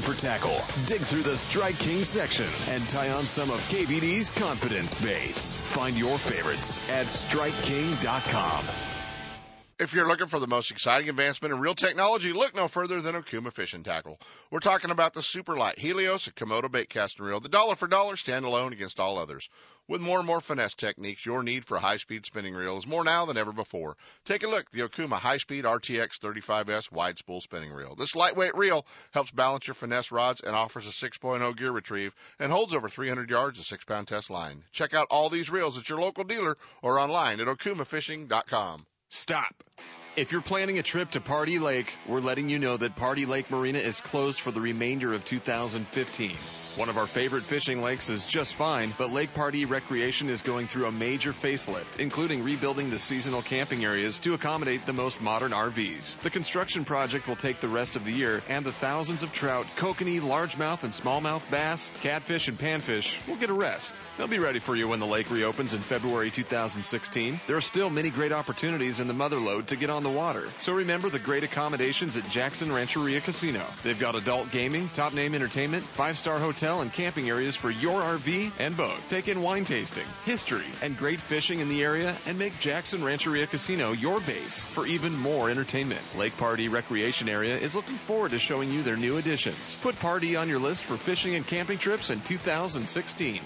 for tackle, dig through the Strike King section and tie on some of KVD's confidence baits. Find your favorites at StrikeKing.com. If you're looking for the most exciting advancement in reel technology, look no further than Okuma Fishing Tackle. We're talking about the Superlight Helios and Komodo bait casting reel, the dollar for dollar standalone against all others. With more and more finesse techniques, your need for a high-speed spinning reel is more now than ever before. Take a look the Okuma High-Speed RTX 35S wide spool spinning reel. This lightweight reel helps balance your finesse rods and offers a 6.0 gear retrieve and holds over 300 yards of 6-pound test line. Check out all these reels at your local dealer or online at okumafishing.com. Stop. If you're planning a trip to Pardee Lake, we're letting you know that Pardee Lake Marina is closed for the remainder of 2015. One of our favorite fishing lakes is just fine, but Lake Pardee Recreation is going through a major facelift, including rebuilding the seasonal camping areas to accommodate the most modern RVs. The construction project will take the rest of the year, and the thousands of trout, kokanee, largemouth, and smallmouth bass, catfish, and panfish will get a rest. They'll be ready for you when the lake reopens in February 2016. There are still many great opportunities in the motherlode to get on the water. So remember the great accommodations at Jackson Rancheria Casino. They've got adult gaming, top name entertainment, five star hotel hotel and camping areas for your RV and boat. Take in wine tasting, history, and great fishing in the area and make Jackson Rancheria Casino your base for even more entertainment. Lake Pardee Recreation Area is looking forward to showing you their new additions. Put Pardee on your list for fishing and camping trips in 2016.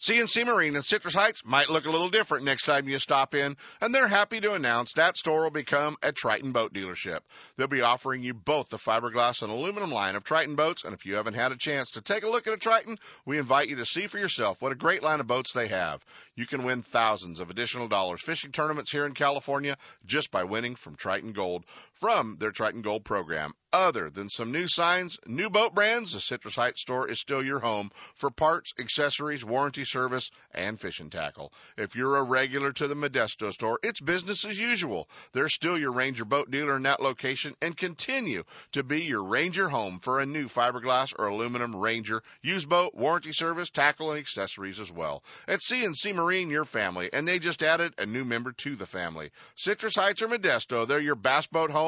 CNC Marine in Citrus Heights might look a little different next time you stop in, and they're happy to announce that store will become a Triton boat dealership. They'll be offering you both the fiberglass and aluminum line of Triton boats, and if you haven't had a chance to take a look at a Triton, we invite you to see for yourself what a great line of boats they have. You can win thousands of additional dollars fishing tournaments here in California just by winning from Triton Gold from their Triton Gold program. Other than some new signs, new boat brands, the Citrus Heights store is still your home for parts, accessories, warranty service, and fishing tackle. If you're a regular to the Modesto store, it's business as usual. They're still your Ranger boat dealer in that location and continue to be your Ranger home for a new fiberglass or aluminum Ranger used boat, warranty service, tackle, and accessories as well. At CNC Marine, your family, and they just added a new member to the family. Citrus Heights or Modesto, they're your bass boat home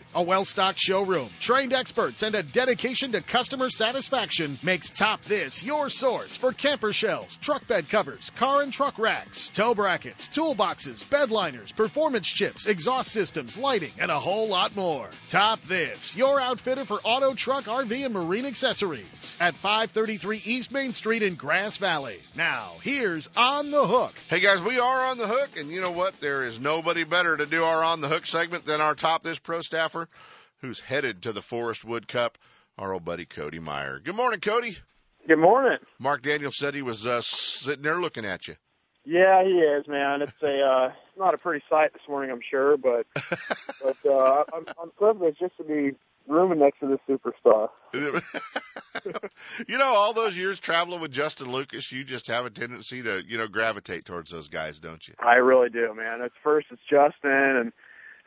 A well-stocked showroom, trained experts, and a dedication to customer satisfaction makes Top This your source for camper shells, truck bed covers, car and truck racks, tow brackets, toolboxes, bed liners, performance chips, exhaust systems, lighting, and a whole lot more. Top This, your outfitter for auto, truck, RV, and marine accessories at 533 East Main Street in Grass Valley. Now, here's On the Hook. Hey guys, we are on the hook, and you know what? There is nobody better to do our on the hook segment than our top this pro staffer who's headed to the Forrest Wood Cup, our old buddy Cody Meyer. Good morning, Cody. Good morning. Mark Daniel said he was uh, sitting there looking at you. Yeah, he is, man. It's a uh, not a pretty sight this morning, I'm sure, but but uh, I'm, I'm privileged just to be rooming next to this superstar. you know, all those years traveling with Justin Lucas, you just have a tendency to you know gravitate towards those guys, don't you? I really do, man. It's first it's Justin and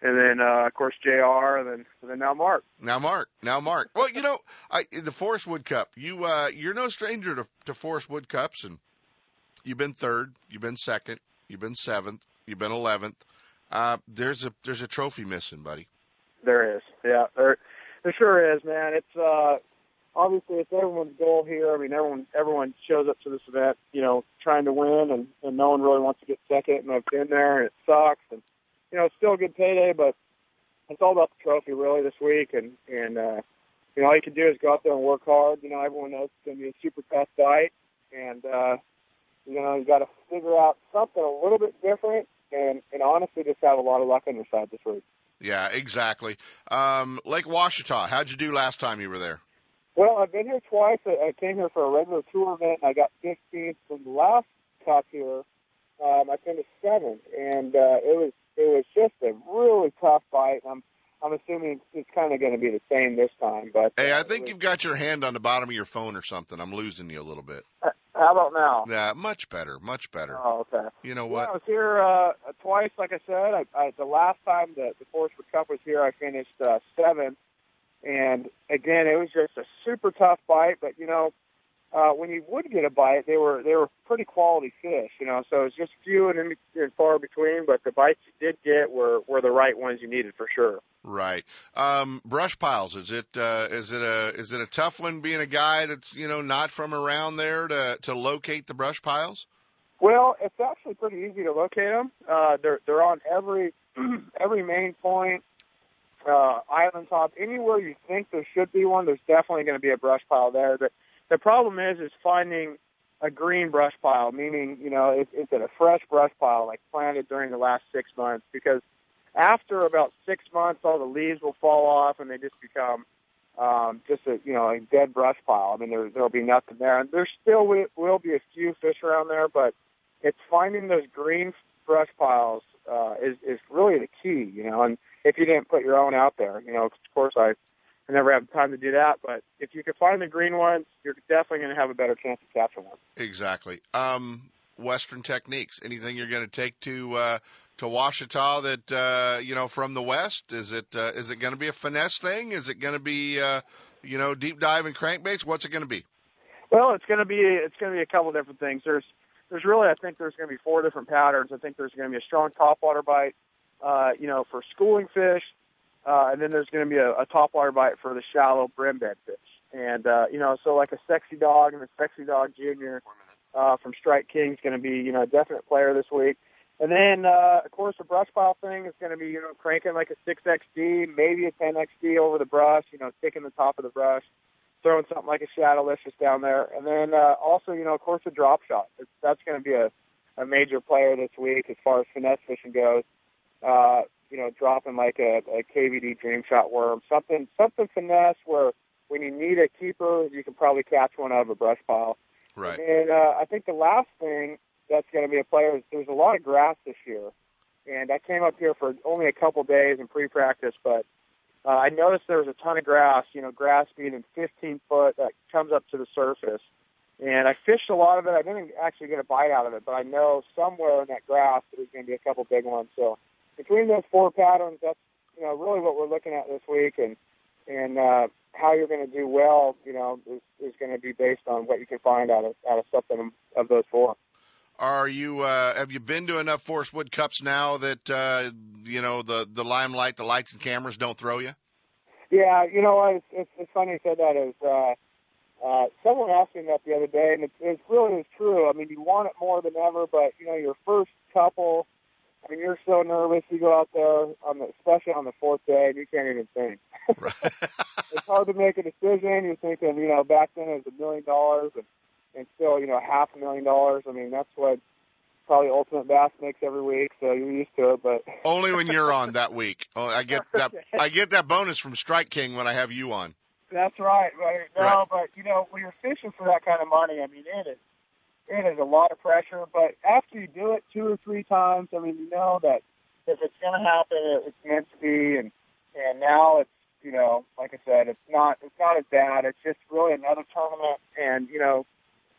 and then uh, of course Jr. and then and then now Mark. Now Mark. Now Mark. Well, you know, I, the Forrest Wood Cup. You uh, you're no stranger to, to Forrest Wood Cups, and you've been third, you've been second, you've been seventh, you've been eleventh. Uh, there's a there's a trophy missing, buddy. There is, yeah, there there sure is, man. It's uh, obviously it's everyone's goal here. I mean, everyone everyone shows up to this event, you know, trying to win, and and no one really wants to get second. And I've been there, and it sucks. And you know, still a good payday, but it's all about the trophy really this week. And, and, uh, you know, all you can do is go out there and work hard. You know, everyone knows it's going to be a super tough fight. And, uh, you know, you got to figure out something a little bit different and, and honestly just have a lot of luck on your side this week. Yeah, exactly. Um, Lake Ouachita, how'd you do last time you were there? Well, I've been here twice. I came here for a regular tour event, and I got 15th. From the last cup here, um, I finished seventh, and uh, it was it was just a really tough fight. And I'm I'm assuming it's kind of going to be the same this time. But hey, uh, I think you've got your hand on the bottom of your phone or something. I'm losing you a little bit. Uh, how about now? Yeah, much better, much better. Oh, okay. You know Yeah, what? I was here uh, twice, like I said. I, I, the last time the the Forrest Wood Cup was here, I finished uh, seventh, and again, it was just a super tough fight. But you know, uh, when you would get a bite, they were they were pretty quality fish, you know. So it's just few and, in, and far between, but the bites you did get were were the right ones you needed for sure. Right. Um, brush piles. Is it uh, is it a is it a tough one being a guy that's you know not from around there to to locate the brush piles? Well, it's actually pretty easy to locate them. Uh, they're they're on every every main point, uh, island top, anywhere you think there should be one. There's definitely going to be a brush pile there. The the problem is is finding a green brush pile, meaning you know is, is it a fresh brush pile like planted during the last six months? Because after about six months, all the leaves will fall off and they just become um, just a you know a dead brush pile. I mean there there'll be nothing there, and there still will, will be a few fish around there, but it's finding those green brush piles uh, is is really the key, you know. And if you didn't put your own out there, you know, of course I I never have time to do that, but if you can find the green ones, you're definitely going to have a better chance of catching one. Exactly. Um, Western techniques? Anything you're going to take to uh, to Ouachita that uh, you know from the West? Is it uh, is it going to be a finesse thing? Is it going to be uh, you know deep dive and crankbaits? What's it going to be? Well, it's going to be it's going to be a couple different things. There's there's really I think there's going to be four different patterns. I think there's going to be a strong topwater bite, uh, you know, for schooling fish, uh, and then there's going to be a, a topwater bite for the shallow brim bed fish. And uh, you know, so like a sexy dog and a sexy dog junior uh, from Strike King is going to be you know a definite player this week. And then uh, of course the brush pile thing is going to be you know cranking like a 6XD, maybe a 10XD over the brush, you know, sticking the top of the brush throwing something like a Shadowlicious down there. And then uh, also, you know, of course, a drop shot. It's, that's going to be a, a major player this week as far as finesse fishing goes. Uh, you know, dropping like a, a KVD Dream Shot worm, something something finesse where when you need a keeper, you can probably catch one out of a brush pile. Right. And uh, I think the last thing that's going to be a player is there's a lot of grass this year, and I came up here for only a couple days in pre-practice, but uh, I noticed there was a ton of grass, you know, grass being in 15 foot that comes up to the surface. And I fished a lot of it. I didn't actually get a bite out of it, but I know somewhere in that grass there's going to be a couple big ones. So between those four patterns, that's you know really what we're looking at this week, and and uh, how you're going to do well, you know, is, is going to be based on what you can find out of out of something of those four. Are you uh, have you been to enough Forrest Wood Cups now that uh, you know the the limelight, the lights and cameras don't throw you? Yeah, you know what? It's, it's, it's funny you said that. Is uh, uh, someone asked me that the other day, and it's, it's really is true. I mean, you want it more than ever, but you know, your first couple, Mean, you're so nervous. You go out there on the, especially on the fourth day, and you can't even think. it's hard to make a decision. You're thinking, you know, back then it was a million dollars, and and still, you know, half a million dollars. I mean, that's what probably Ultimate Bass makes every week, so you're used to it. But only when you're on that week. Oh, I get that. I get that bonus from Strike King when I have you on. That's right. Right. No, Right. but you know, when you're fishing for that kind of money, I mean, it is it is a lot of pressure. But after you do it two or three times, I mean, you know that if it's going to happen, it's meant to be. And and now it's you know, like I said, it's not it's not as bad. It's just really another tournament, and you know,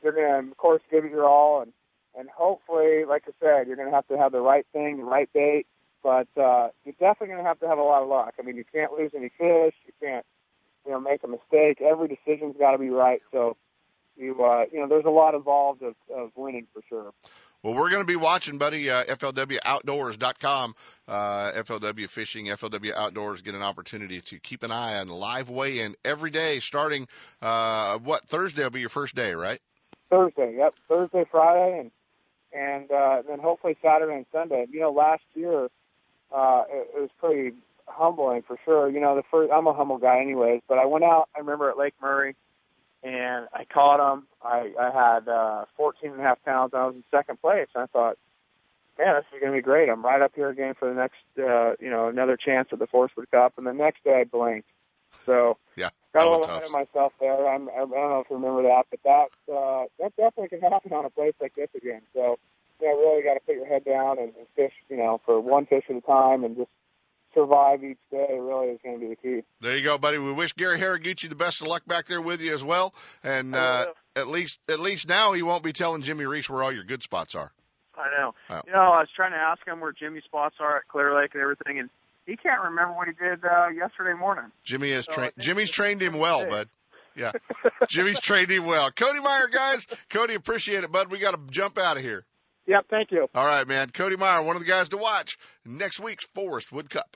you're going to of course give it your all, and and hopefully, like I said, you're going to have to have the right thing, the right bait. But uh, you're definitely going to have to have a lot of luck. I mean, you can't lose any fish. You can't, you know, make a mistake. Every decision's got to be right. So, you, uh, you know, there's a lot involved of, of winning for sure. Well, we're going to be watching, buddy. Uh, FLWOutdoors.com, uh, FLW Fishing, FLW Outdoors get an opportunity to keep an eye on live weigh-in every day, starting uh, what Thursday will be your first day, right? Thursday, yep, Thursday, Friday, and and uh, then hopefully Saturday and Sunday. You know, last year uh, it, it was pretty humbling for sure. You know, the first I'm a humble guy anyways, but I went out. I remember at Lake Murray, and I caught them. I I had uh, 14 and a half pounds. I was in second place, and I thought, man, this is going to be great. I'm right up here again for the next, uh, you know, another chance at the Forrest Wood Cup. And the next day I blinked. So Yeah, got a little ahead of myself there. I'm, I don't know if you remember that, but that uh, that definitely can happen on a place like this again. So you know, really got to put your head down and, and fish, you know, for one fish at a time, and just survive each day. Really is going to be the key. There you go, buddy. We wish Gary Haraguchi the best of luck back there with you as well. And uh, at least at least now he won't be telling Jimmy Reese where all your good spots are. I know. Oh. You know, I was trying to ask him where Jimmy's spots are at Clear Lake and everything, and he can't remember what he did uh, yesterday morning. Jimmy has So I trained. Jimmy's trained him well, Hey. bud. Yeah, Jimmy's trained him well. Cody Meyer, guys. Cody, appreciate it, bud. We got to jump out of here. Yep, thank you. All right, man. Cody Meyer, one of the guys to watch next week's Forrest Wood Cup.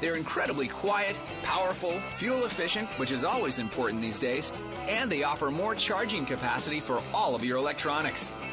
They're incredibly quiet, powerful, fuel efficient, which is always important these days, and they offer more charging capacity for all of your electronics.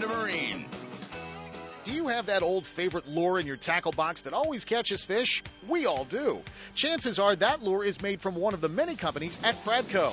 Marine. Do you have that old favorite lure in your tackle box that always catches fish? We all do. Chances are that lure is made from one of the many companies at Pradco.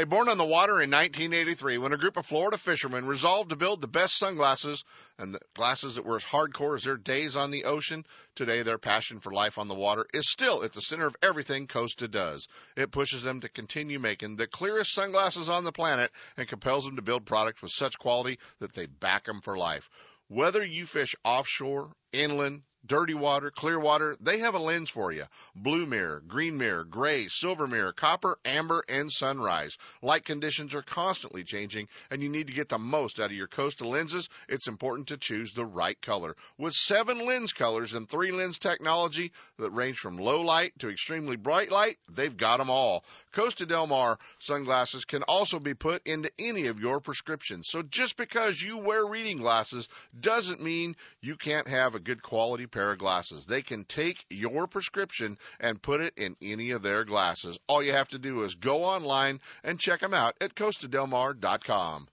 Hey, born on the water in 1983, when a group of Florida fishermen resolved to build the best sunglasses and the glasses that were as hardcore as their days on the ocean, today their passion for life on the water is still at the center of everything Costa does. It pushes them to continue making the clearest sunglasses on the planet and compels them to build products with such quality that they back them for life. Whether you fish offshore, inland, dirty water, clear water, they have a lens for you. Blue mirror, green mirror, gray, silver mirror, copper, amber, and sunrise. Light conditions are constantly changing and you need to get the most out of your Costa lenses. It's important to choose the right color. With seven lens colors and three lens technology that range from low light to extremely bright light, they've got them all. Costa Del Mar sunglasses can also be put into any of your prescriptions. So just because you wear reading glasses doesn't mean you can't have a good quality pair of glasses. They can take your prescription and put it in any of their glasses. All you have to do is go online and check them out at costadelmar.com.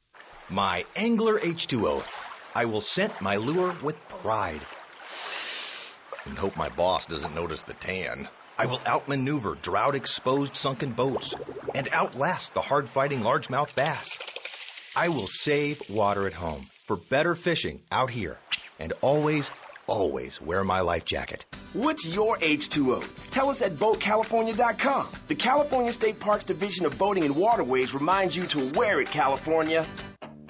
My Angler H2O. I will scent my lure with pride. And hope my boss doesn't notice the tan. I will outmaneuver drought exposed sunken boats and outlast the hard fighting largemouth bass. I will save water at home for better fishing out here and always always wear my life jacket. What's your H2O? Tell us at BoatCalifornia.com. The California State Parks Division of Boating and Waterways reminds you to wear it, California.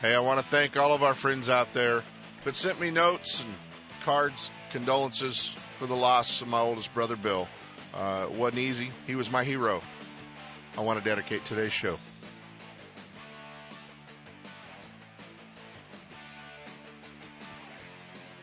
Hey, I want to thank all of our friends out there that sent me notes and cards, condolences for the loss of my oldest brother, Bill. Uh, it wasn't easy. He was my hero. I want to dedicate today's show.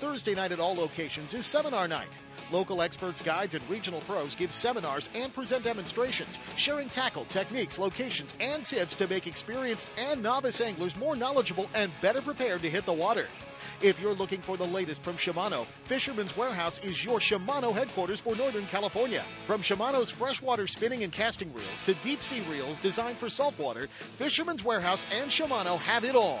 Thursday night at all locations is seminar night. Local experts, guides, and regional pros give seminars and present demonstrations, sharing tackle, techniques, locations, and tips to make experienced and novice anglers more knowledgeable and better prepared to hit the water. If you're looking for the latest from Shimano, Fisherman's Warehouse is your Shimano headquarters for Northern California. From Shimano's freshwater spinning and casting reels to deep sea reels designed for saltwater, Fisherman's Warehouse and Shimano have it all.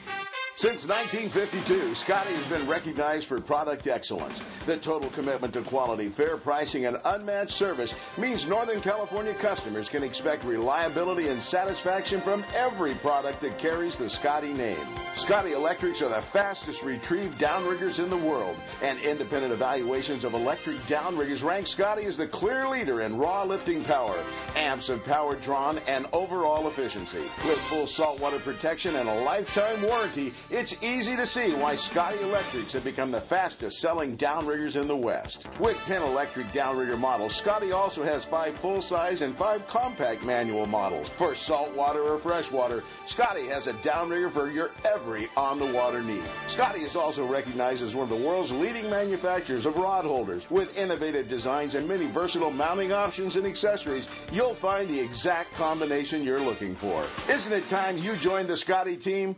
Since 1952, Scotty has been recognized for product excellence. The total commitment to quality, fair pricing, and unmatched service means Northern California customers can expect reliability and satisfaction from every product that carries the Scotty name. Scotty Electrics are the fastest retrieved downriggers in the world, and independent evaluations of electric downriggers rank Scotty as the clear leader in raw lifting power, amps of power drawn, and overall efficiency. With full saltwater protection and a lifetime warranty, it's easy to see why Scotty Electrics have become the fastest selling downriggers in the West. With 10 electric downrigger models, Scotty also has 5 full size and 5 compact manual models. For saltwater or freshwater, Scotty has a downrigger for your every on the water need. Scotty is also recognized as one of the world's leading manufacturers of rod holders. With innovative designs and many versatile mounting options and accessories, you'll find the exact combination you're looking for. Isn't it time you joined the Scotty team?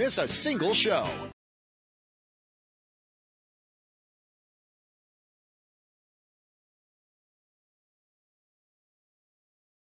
miss a single show.